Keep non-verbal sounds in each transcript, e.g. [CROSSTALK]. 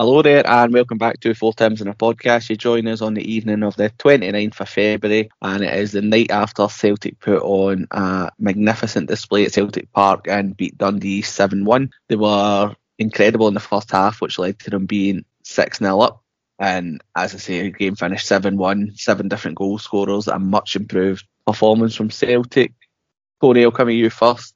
Hello there, and welcome back to Four Tims in a Podcast. You join us on the evening of the 29th of February, and it is the night after Celtic put on a magnificent display at Celtic Park and beat Dundee 7 1. They were incredible in the first half, which led to them being 6 0 up. And as I say, the game finished 7 1, seven different goal scorers, a much improved performance from Celtic. Corey, I'll come to you first.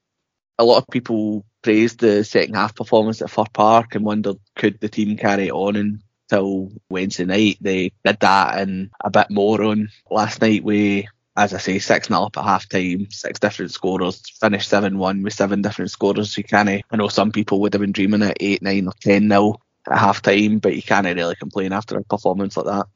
A lot of people praised the second half performance at Fir Park and wondered could the team carry on until Wednesday night. They did that and a bit more on last night. We, as I say, six 0 up at half time, six different scorers, finished seven one with seven different scorers. You can't. I know some people would have been dreaming at eight nine or ten 0 at half time, but you can't really complain after a performance like that.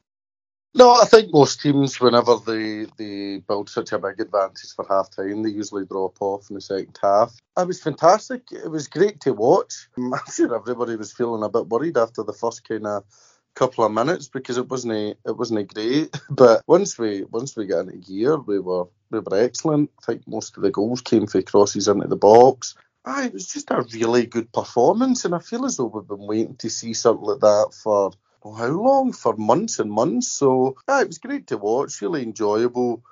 No, I think most teams, whenever they, they build such a big advantage for half time, they usually drop off in the second half. It was fantastic. It was great to watch. I'm [LAUGHS] sure everybody was feeling a bit worried after the first kind of couple of minutes because it wasn't it wasn't great. [LAUGHS] But once we once we got into gear, we were we were excellent. I think most of the goals came for crosses into the box. Ah, it was just a really good performance, and I feel as though we've been waiting to see something like that for how long? For months and months. So yeah, it was great to watch, really enjoyable.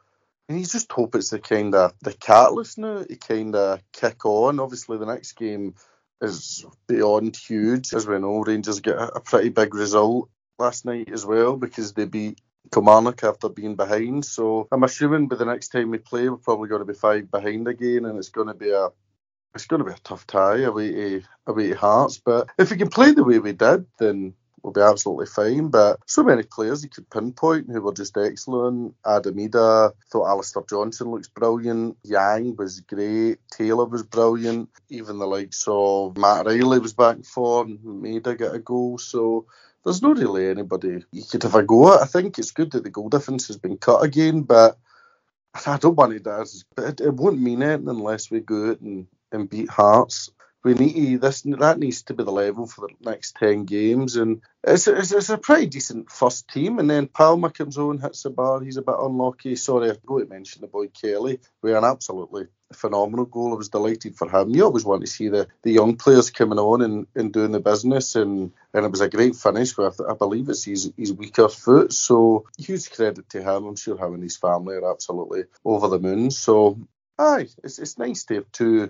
And you just hope it's the kind of the catalyst now to kind of kick on. Obviously, the next game is beyond huge. As we know, Rangers get a, a pretty big result last night as well because they beat Kilmarnock after being behind. So I'm assuming by the next time we play, we're probably going to be five behind again, and it's going to be a it's going to be a tough tie away to away to Hearts. But if we can play the way we did, then will be absolutely fine. But so many players you could pinpoint who were just excellent. Adam Idah, thought Alistair Johnston looks brilliant. Yang was great. Taylor was brilliant. Even the likes of Matt O'Riley was back for and Maeda get a goal. So there's not really anybody you could have a go at. I think it's good that the goal difference has been cut again, but I don't want it as, but it, it won't mean anything unless we go out and, and beat Hearts we need to, this that needs to be the level for the next ten games, and it's, it's, it's a pretty decent first team. And then Palma comes on, hits the bar. He's a bit unlucky. Sorry, I forgot to mention the boy Kelly. We an absolutely phenomenal goal. I was delighted for him. You always want to see the, the young players coming on and, and doing the business, and, and it was a great finish with I believe it's his, his weaker foot. So huge credit to him. I'm sure him and his family are absolutely over the moon. So aye, it's it's nice to have two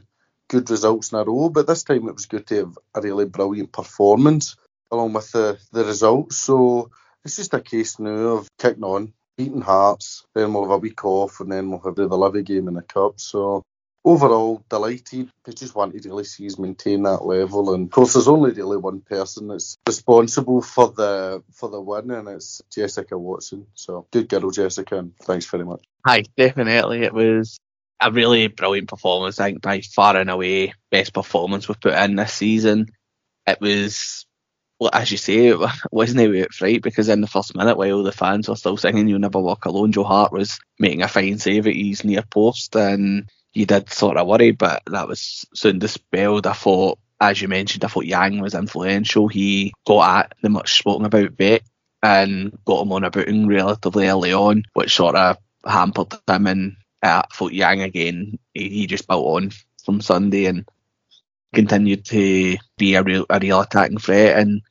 good results in a row, but this time it was good to have a really brilliant performance along with the, the results. So it's just a case now of kicking on, beating Hearts, then we'll have a week off, and then we'll have the Livy game in the Cup. So overall delighted. I just wanted to really see us maintain that level. And of course, there's only really one person that's responsible for the for the win, and it's Jessica Watson. So good girl, Jessica, and thanks very much. Hi, definitely. It was a really brilliant performance. I think by far and away best performance we've put in this season. It was, well, as you say, it [LAUGHS] wasn't a without fright because in the first minute, while the fans were still singing "You'll Never Walk Alone," Joe Hart was making a fine save at his near post, and you did sort of worry, but that was soon dispelled. I thought, as you mentioned, I thought Yang was influential. He got at the much spoken about Beck and got him on a booting relatively early on, which sort of hampered him. And uh, thought Yang again, he, he just built on from Sunday and continued to be a real a real attacking threat. And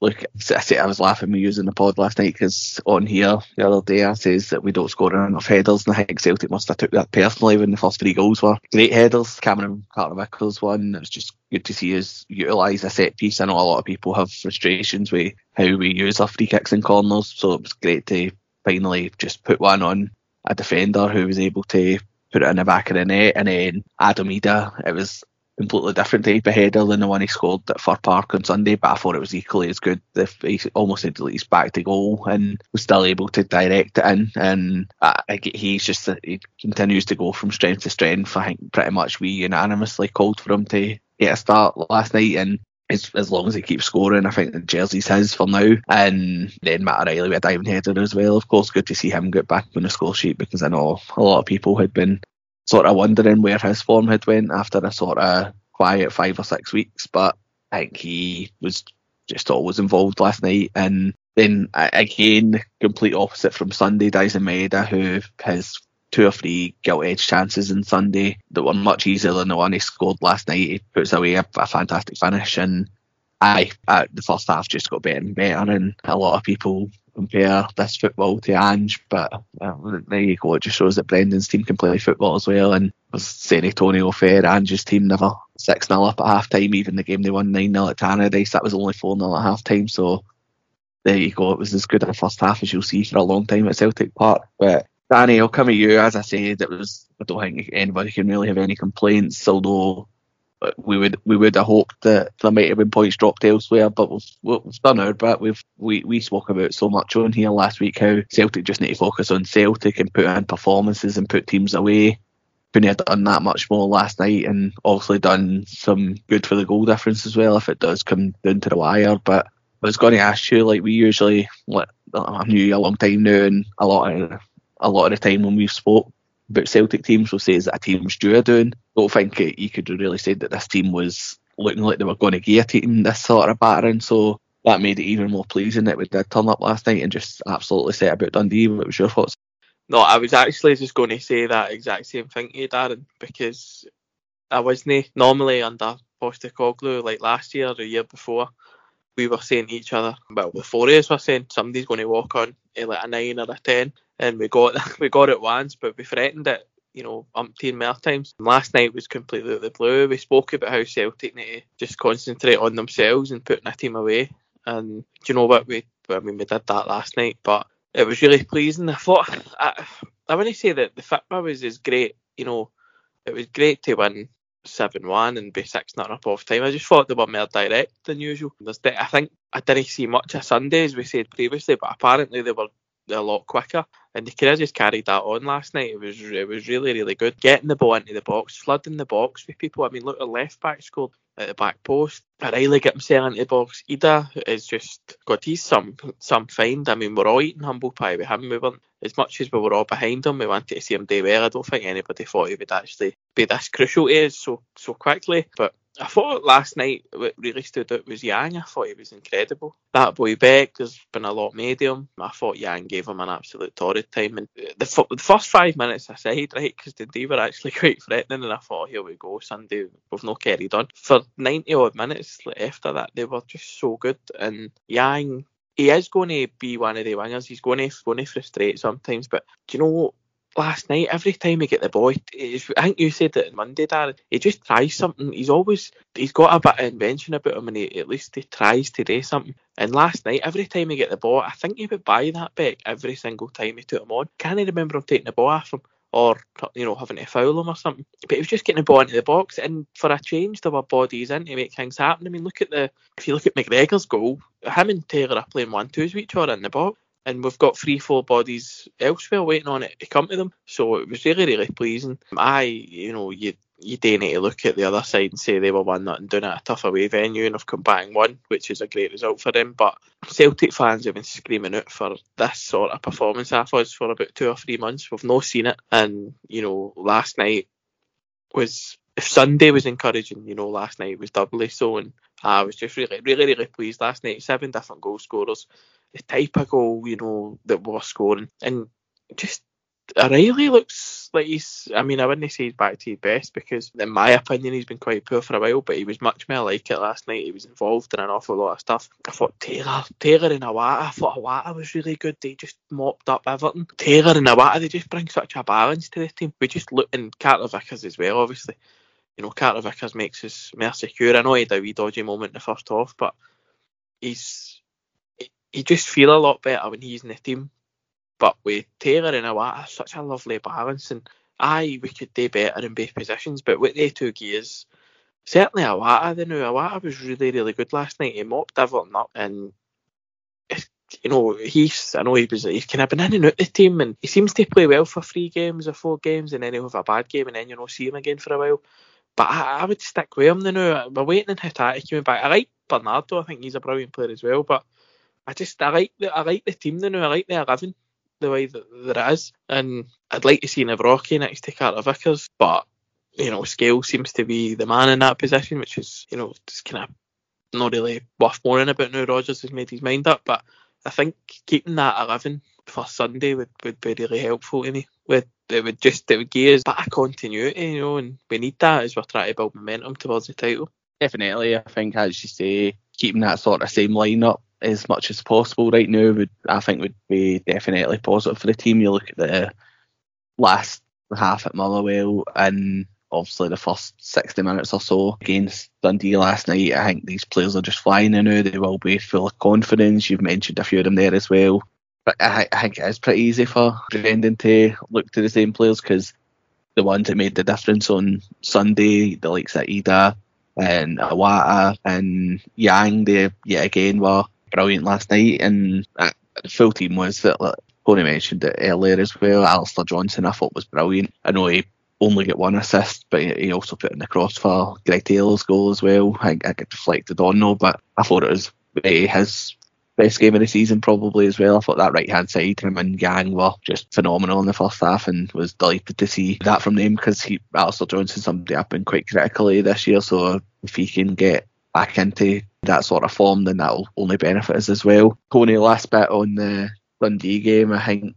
look, I said I was laughing with using the pod last night because on here the other day I says that we don't score enough headers, and I think Celtic must have took that personally when the first three goals were great headers. Cameron Carter Vickers one. It was just good to see us utilise a set piece. I know a lot of people have frustrations with how we use our free kicks and corners, so it was great to finally just put one on a defender who was able to put it in the back of the net, and then Adam Idah. It was completely different type of header than the one he scored at Fir Park on Sunday, but I thought it was equally as good. If he almost had his back to goal and was still able to direct it in, and I, he's just he continues to go from strength to strength. I think pretty much we unanimously called for him to get a start last night, and as, as long as he keeps scoring, I think the jersey's his for now. And then Matt O'Riley with a diving header as well. Of course, good to see him get back on the score sheet because I know a lot of people had been sort of wondering where his form had went after a sort of quiet five or six weeks. But I think he was just always involved last night. And then again, complete opposite from Sunday, Daizen Maeda, who has two or three gilt edge chances in Sunday that were much easier than the one he scored last night. He puts away a, a fantastic finish and I the first half just got better and better and a lot of people compare this football to Ange, but uh, there you go. It just shows that Brendan's team can play football as well. And was saying Antonio Fair, Ange's team never 6 0 up at half time, even the game they won 9 0 at Tannadice, that was only 4 0 at half time. So there you go. It was as good a first half as you'll see for a long time at Celtic Park. But Danny, I'll come at you. As I said, it was. I don't think anybody can really have any complaints, although uh, we would we would have hoped that there might have been points dropped elsewhere, but we've, we've done our bit. We've we, we spoke about so much on here last week how Celtic just need to focus on Celtic and put in performances and put teams away. Couldn't have done that much more last night, and obviously done some good for the goal difference as well if it does come down to the wire. But I was going to ask you, like we usually, like I knew you a long time now, and a lot of a lot of the time when we've spoke about Celtic teams, we'll say is that a team's due doing. Don't think it, you could really say that this team was looking like they were going to guillotine this sort of battering. So that made it even more pleasing that we did turn up last night and just absolutely set about Dundee. What was your thoughts? No, I was actually just going to say that exact same thing to you, Darren, because I wasn't normally under Postecoglou like last year or the year before. We were saying to each other, well, before us were saying somebody's going to walk on at like a nine or a ten, and we got [LAUGHS] we got it once, but we threatened it, you know, umpteen more times. Last night was completely the blue. We spoke about how Celtic need to just concentrate on themselves and putting a team away. And do you know what we? I mean, we did that last night, but it was really pleasing. I thought I, I to say that the FITBA was is great. You know, it was great to win seven one and be six not up off time. I just thought they were more direct than usual. I think I didn't see much of Sunday as we said previously, but apparently they were a lot quicker. And they have just carried that on last night. It was it was really really good. Getting the ball into the box, flooding the box with people. I mean, look, the left back scored at the back post. O'Riley get himself into the box. Idah is just got he's some some find. I mean, we're all eating humble pie with him. We weren't as much as we were all behind him. We wanted to see him do well. I don't think anybody thought he would actually be this crucial to us so so quickly. But I thought last night what really stood out was Yang. I thought he was incredible. That boy Beck, there's been a lot made of him. I thought Yang gave him an absolute torrid time. And the, the first five minutes aside, right, because the were actually [LAUGHS] quite threatening, and I thought, here we go, Sunday, we've no carried on. For 90 odd minutes after that, they were just so good. And Yang, he is going to be one of the wingers. He's going to, going to frustrate sometimes, but do you know what? Last night, every time he get the ball, I think you said it Monday, Darren, he just tries something. He's always, he's got a bit of invention about him and he, at least he tries to do something. And last night, every time he get the ball, I think he would buy that back every single time he took him on. Can't remember him taking the ball off him or you know having to foul him or something. But he was just getting the ball into the box, and for a change, there were bodies in to make things happen. I mean, look at the if you look at McGregor's goal, him and Taylor are playing one twos with each other in the box. And we've got three, four bodies elsewhere waiting on it to come to them. So it was really, really pleasing. I, you know, you you do need to look at the other side and say they were one doing it at a tough away venue and have come back and won, which is a great result for them. But Celtic fans have been screaming out for this sort of performance off us for about two or three months. We've not seen it, and you know, last night was if Sunday was encouraging, you know, last night was doubly so, and I was just really, really, really pleased last night. Seven different goal scorers, the type of goal, you know, that we were scoring, and just O'Riley looks like he's. I mean, I wouldn't say he's back to his best because, in my opinion, he's been quite poor for a while. But he was much more like it last night. He was involved in an awful lot of stuff. I thought Taylor, Taylor and Iwata. I thought Iwata was really good. They just mopped up everything. Taylor and Iwata, they just bring such a balance to the team. We just look in Carter Vickers as well. Obviously, you know, Carter Vickers makes us more secure. I know he had a wee dodgy moment in the first half, but he's he just feel a lot better when he's in the team. But with Taylor and Iwata, such a lovely balance, and aye, we could do better in both positions. But with the two gears, certainly Iwata, the new Iwata was really, really good last night. He mopped everything up, and you know, he's I know he was he's kind of been in and out the team, and he seems to play well for three games or four games, and then he'll have a bad game, and then you know see him again for a while. But I, I would stick with him now. We're waiting on Hatate coming back. I like Bernardo. I think he's a brilliant player as well. But I just I like the I like the team now. I like the eleven the way that, it is. And I'd like to see Nawrocki next to Carter Vickers, but you know, Scales seems to be the man in that position, which is, you know, just kind of not really worth worrying about now. Rodgers has made his mind up, but I think keeping that 11 for Sunday would, would be really helpful to me. With it would just it would give us of continuity, you know, and we need that as we're trying to build momentum towards the title. Definitely, I think as you say, keeping that sort of same lineup as much as possible right now would I think would be definitely positive for the team. You look at the last half at Motherwell and obviously the first 60 minutes or so against Dundee last night. I think these players are just flying now. They will be full of confidence. You've mentioned a few of them there as well. But I, I think it is pretty easy for Brendan to look to the same players because the ones that made the difference on Sunday, the likes of Idah and Iwata and Yang, they yet again were brilliant last night. And uh, the full team was that. Like, Tony mentioned it earlier as well. Alistair Johnston, I thought was brilliant. I know he only get one assist, but he also put in the cross for Greg Taylor's goal as well. I, I get reflected on no, but I thought it was his best game of the season probably as well. I thought that right hand side him and Yang were just phenomenal in the first half and was delighted to see that from them because he Alistair Johnston somebody I've been quite critically this year. So if he can get back into that sort of form, then that'll only benefit us as well. Tony, last bit on the Dundee game, I think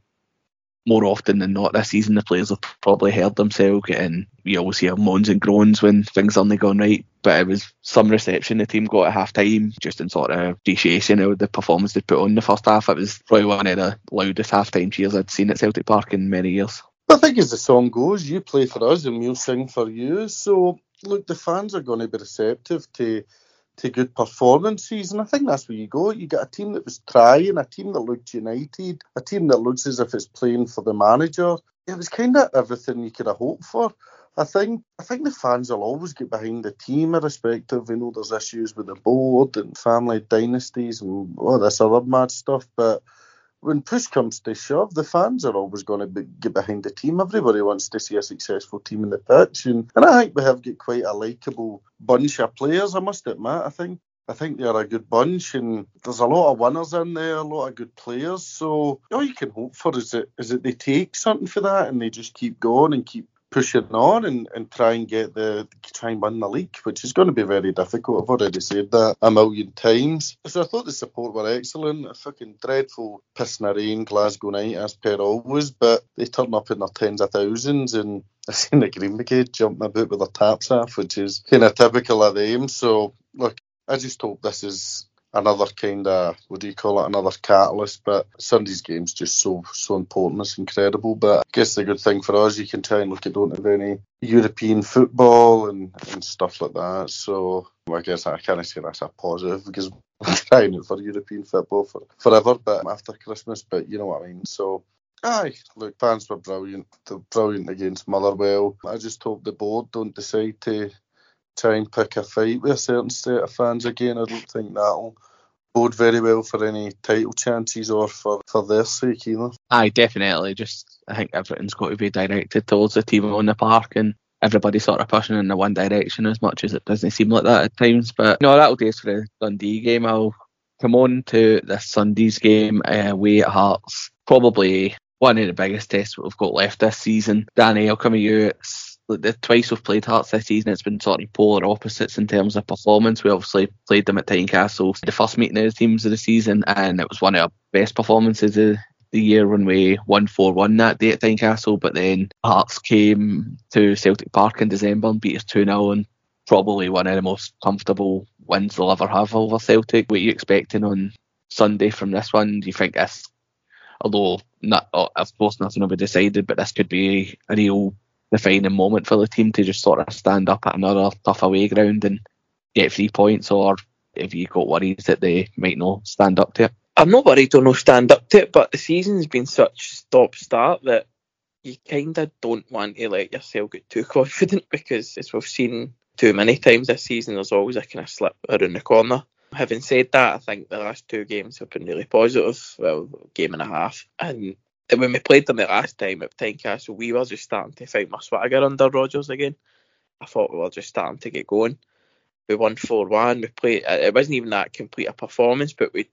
more often than not this season the players have probably heard themselves getting you always hear moans and groans when things aren't going right but it was some reception the team got at half time just in sort of appreciation of the performance they put on the first half. It was probably one of the loudest half time cheers I'd seen at Celtic Park in many years. I think as the song goes you play for us and we'll sing for you. So look the fans are going to be receptive to to good performances. And I think that's where you go. You get a team that was trying, a team that looked united, a team that looks as if it's playing for the manager. It was kind of everything you could have hoped for. I think I think the fans will always get behind the team, irrespective. You know, there's issues with the board and family dynasties and all this other mad stuff, but when push comes to shove, the fans are always going to be, get behind the team. Everybody wants to see a successful team in the pitch, and, and I think we have got quite a likeable bunch of players. I must admit, I think I think they're a good bunch, and there's a lot of winners in there, a lot of good players. So all you can hope for is that is that they take something for that, and they just keep going and keep pushing on and, and try and get the try and win the league, which is going to be very difficult. I've already said that a million times. So I thought the support were excellent. A fucking dreadful pissing rain Glasgow night as per always, but they turn up in their tens of thousands and [LAUGHS] I seen the Green Brigade jumping about with their taps off, which is kind of typical of them. So look, I just hope this is another kind of what do you call it another catalyst but Sunday's game's just so so important it's incredible but I guess the good thing for us you can try and look at don't have any European football and, and stuff like that so I guess I can't say that's a positive because [LAUGHS] I'm trying it for European football for forever but after Christmas but you know what I mean so Aye, look, fans were brilliant. They're brilliant against Motherwell. I just hope the board don't decide to try and pick a fight with a certain set of fans again. I don't think that'll bode very well for any title chances or for, for their sake either. Aye, definitely. Just I think everything's got to be directed towards the team on the park and everybody sort of pushing in the one direction as much as it doesn't seem like that at times. But no, that'll do for the Dundee game. I'll come on to this Sunday's game uh, away at Hearts. Probably one of the biggest tests we've got left this season. Danny, I'll come to you. It's twice we've played Hearts this season, it's been sort of polar opposites in terms of performance. We obviously played them at Tynecastle, the first meeting of the teams of the season, and it was one of our best performances of the year when we won 4 1 that day at Tynecastle. But then Hearts came to Celtic Park in December and beat us 2 0 and probably one of the most comfortable wins they'll ever have over Celtic. What are you expecting on Sunday from this one? Do you think this, although not, oh, of course nothing will be decided, but this could be a real defining moment for the team to just sort of stand up at another tough away ground and get three points, or if you got worries that they might not stand up to it? I'm not worried to no stand up to it, but the season's been such stop start that you kind of don't want to let yourself get too [LAUGHS] confident because, as we've seen too many times this season, there's always a kind of slip around the corner. Having said that, I think the last two games have been really positive. Well, game and a half, and when we played them the last time at Tynecastle, we were just starting to find my swagger under Rodgers again. I thought we were just starting to get going. We won 4 1. We played, it wasn't even that complete a performance, but we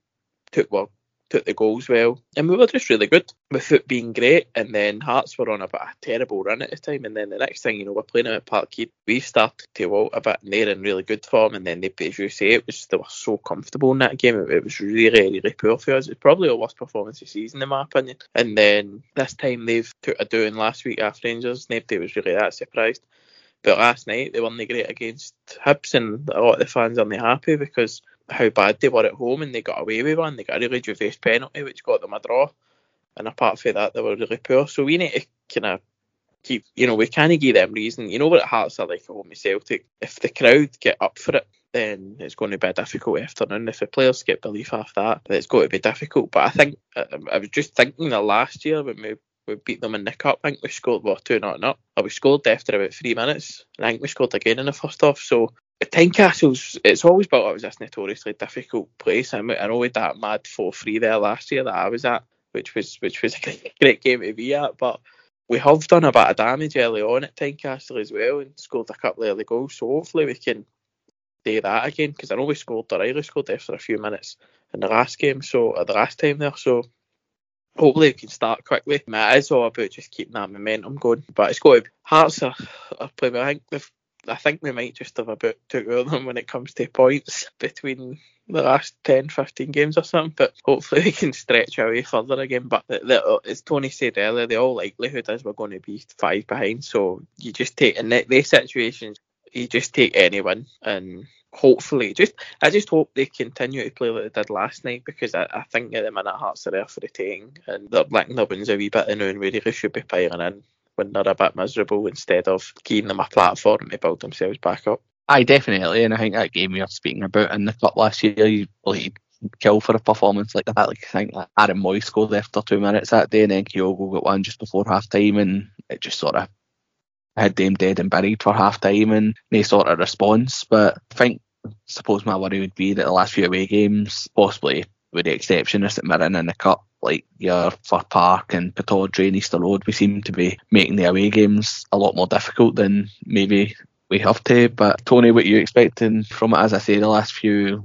took well, took the goals well, and we were just really good with it being great. And then Hearts were on a bit of a terrible run at the time, and then the next thing you know, we're playing them at Parkhead. We started to walk a bit, and they're in really good form. And then they, as you say, it was they were so comfortable in that game. It, it was really, really poor for us. It's probably our worst performance of the season, in my opinion. And then this time they've took a doing last week after Rangers. Nobody was really that surprised. But last night they weren't great against Hibs, and a lot of the fans aren't happy because how bad they were at home and they got away with one. They got a really Gervais penalty which got them a draw. And apart from that, they were really poor. So we need to kind of keep, you know, we can't give them reason. You know what Hearts are like at home with Celtic. If the crowd get up for it, then it's going to be a difficult afternoon. And if the players get belief after that, it's going to be difficult. But I think I, I was just thinking that last year when we we beat them in the cup. I think we scored well two not up. We scored after about three minutes, I think we scored again in the first half. So Tynecastle's it's always built oh, up as this notoriously difficult place. I, mean, I know had that mad four three there last year that I was at, which was which was [LAUGHS] a great, great game to be at. But we have done a bit of damage early on at Tynecastle as well and scored a couple of early goals. So hopefully we can do that again because I know we scored the Riley scored after a few minutes in the last game, so at the last time there. So hopefully we can start quickly. It is all about just keeping that momentum going. But it's got to be Hearts are, are playing. I think they've I think we might just have about took over them when it comes to points between the last 10, 15 games or something. But hopefully we can stretch away further again. But the, the, as Tony said earlier, the all likelihood is we're going to be five behind. So you just take in these situations, you just take anyone and hopefully just I just hope they continue to play like they did last night because I, I think at the minute Hearts are there for the taking and they're letting their wins a wee bit and we really should be piling in when they're a bit miserable instead of giving them a platform to build themselves back up. Aye, definitely, and I think that game you're speaking about in the cup last year, you like kill for a performance like that. Like I think like Aaron Mooy scored after two minutes that day, and then Kyogo got one just before half time, and it just sort of had them dead and buried for half time, and no sort of response. But I think, I suppose my worry would be that the last few away games, possibly with the exception of St Mirren in the cup, like your Fir Park and Pittodrie and Easter Road, we seem to be making the away games a lot more difficult than maybe we have to. But Tony, what are you expecting from it? As I say, the last few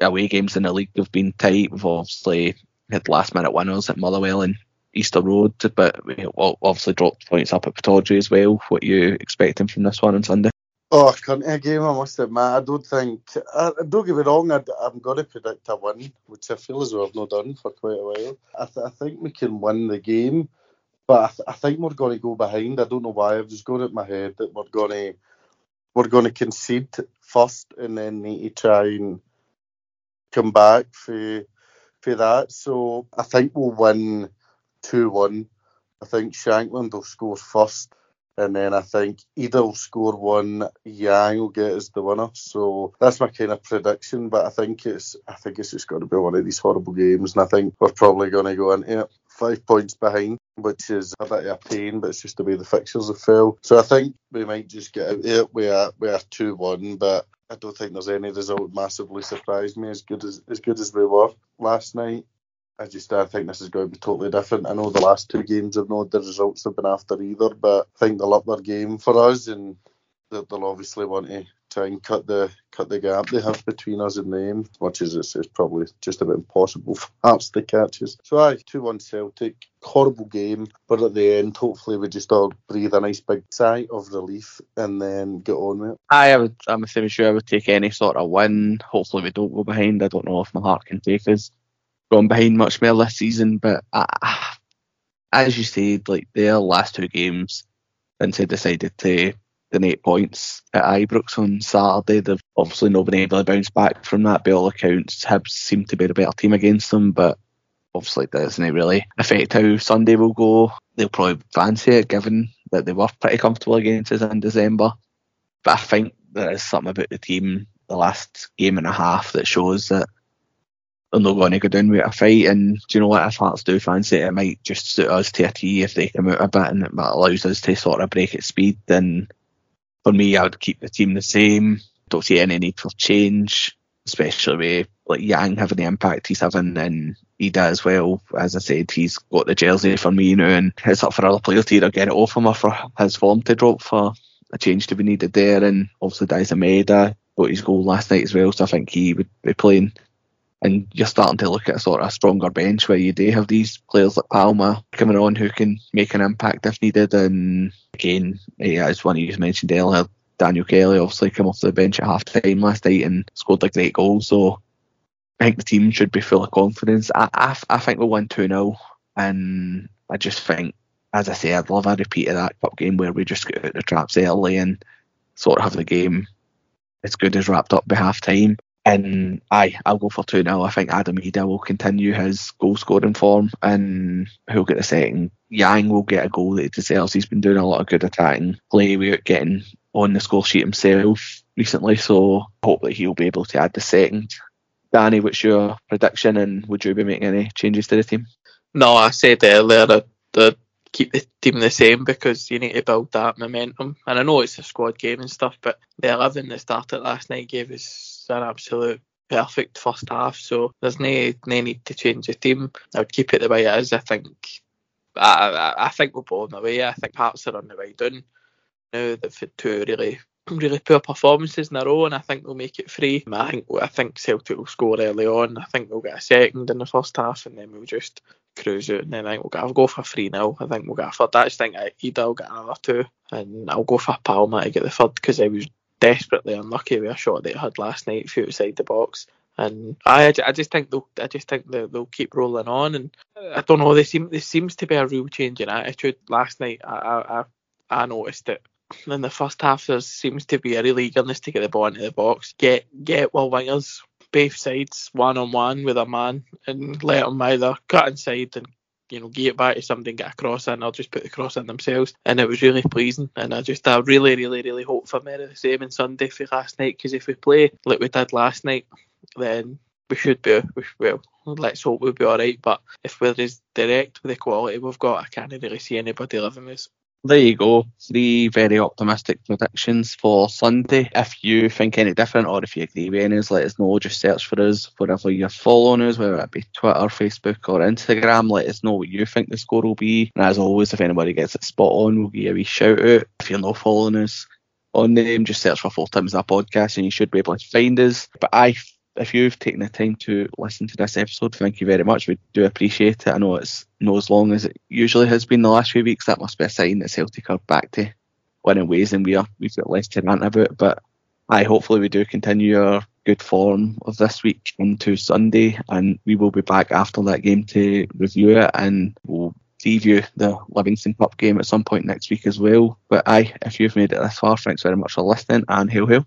away games in the league have been tight. We've obviously had last minute winners at Motherwell and Easter Road, but we obviously dropped points up at Pittodrie as well. What are you expecting from this one on Sunday? Oh, country game, I must admit. I don't think. I, don't get me wrong. I, am going to predict a win, which I feel as though I've not done for quite a while. I, th- I think we can win the game, but I, th- I, think we're going to go behind. I don't know why. I've just got it in my head that we're going to we're going to concede first and then need to try and come back for for that. So I think we'll win two one. I think Shankland will score first and then I think Idah will score one, Yang will get us the winner. So that's my kind of prediction. But I think it's I think it's just going to be one of these horrible games, and I think we're probably going to go into it five points behind, which is a bit of a pain, but it's just the way the fixtures have fell. So I think we might just get out. We are we are two one, but I don't think there's any result massively surprised me as good as as good as we were last night. I just I think this is going to be totally different. I know the last two games have not the results have been after either, but I think they'll up their game for us, and they'll obviously want to try and cut the cut the gap they have between us and them, much as it's, it's probably just about impossible [LAUGHS] for Hearts to catch us. So aye, two one Celtic, horrible game, but at the end, hopefully we just all breathe a nice big sigh of relief and then get on with it. I would, I'm the same as you. I would take any sort of win. Hopefully we don't go behind. I don't know if my heart can take us gone behind much more this season, but uh, as you said, like their last two games, they decided to donate points at Ibrox on Saturday, they've obviously not been able to bounce back from that. By all accounts, Hibs seem to be a better team against them, but obviously that doesn't really affect how Sunday will go. They'll probably fancy it, given that they were pretty comfortable against us in December. But I think there is something about the team the last game and a half that shows that they're not going to go down with a fight. And do you know what? If Hearts do fancy it, it might just suit us to a T if they come out a bit and it allows us to sort of break at speed. Then for me, I would keep the team the same. Don't see any need for change, especially with like Yang having the impact he's having and Idah as well. As I said, he's got the jersey for me now, and it's up for other players to either get it off him or for his form to drop for a change to be needed there. And obviously, Daizen Maeda got his goal last night as well, so I think he would be playing and you're starting to look at a sort of a stronger bench where you do have these players like Palma coming on who can make an impact if needed. And again, yeah, as one of you mentioned earlier, Daniel Kelly obviously came off the bench at half time last night and scored a great goal. So I think the team should be full of confidence. I, I, I think we'll win 2 0. And I just think, as I say, I'd love a repeat of that cup game where we just get out of the traps early and sort of have the game as good as wrapped up by half time. And I, I'll go for 2 0. I think Adam Idah will continue his goal scoring form and he'll get the second. Yang will get a goal that he deserves. He's been doing a lot of good attacking play without getting on the score sheet himself recently, so hopefully he'll be able to add the second. Danny, what's your prediction and would you be making any changes to the team? No, I said earlier that, that keep the team the same because you need to build that momentum. And I know it's a squad game and stuff, but the 11 that started last night gave us an absolute perfect first half. So there's no, no need to change the team. I would keep it the way it is. I think I, I, I think go on the way. I think Hearts are on the way down. Now they've had two really really poor performances in a row, and I think they'll make it free. I think I think Celtic will score early on. I think we'll get a second in the first half, and then we'll just cruise out. And then I think we'll get, I'll go for three now. I think we'll get a third. I just think Idah will get another two, and I'll go for Palma to get the third because I was desperately unlucky with a shot they had last night, few outside the box. And I, I just think they'll, I just think they'll, they'll keep rolling on. And I don't know, they seem, there seems to be a real change in attitude. Last night, I, I, I noticed it. In the first half, there seems to be a real eagerness to get the ball into the box, get get well wingers both sides one on one with a man, and let them either cut inside and you know, give it back to somebody and get a cross in, or just put the cross in themselves. And it was really pleasing. And I just, I really, really, really hope for of the same on Sunday for last night. Because if we play like we did last night, then we should be, we, well, let's hope we'll be alright. But if we're as direct with the quality we've got, I can't really see anybody living this there you go. Three very optimistic predictions for Sunday. If you think any different or if you agree with any, let us know. Just search for us wherever you're following us, whether it be Twitter, Facebook, or Instagram. Let us know what you think the score will be. And as always, if anybody gets it spot on, we'll give you a wee shout out. If you're not following us on name, just search for Full Tims a podcast and you should be able to find us. But I if you've taken the time to listen to this episode, thank you very much. We do appreciate it. I know it's not as long as it usually has been the last few weeks. That must be a sign that Celtic are back to winning ways and we are we've got less to rant about. But I hopefully we do continue our good form of this week into Sunday and we will be back after that game to review it and we'll preview the Livingston Cup game at some point next week as well. But aye, if you've made it this far, thanks very much for listening and hail hail.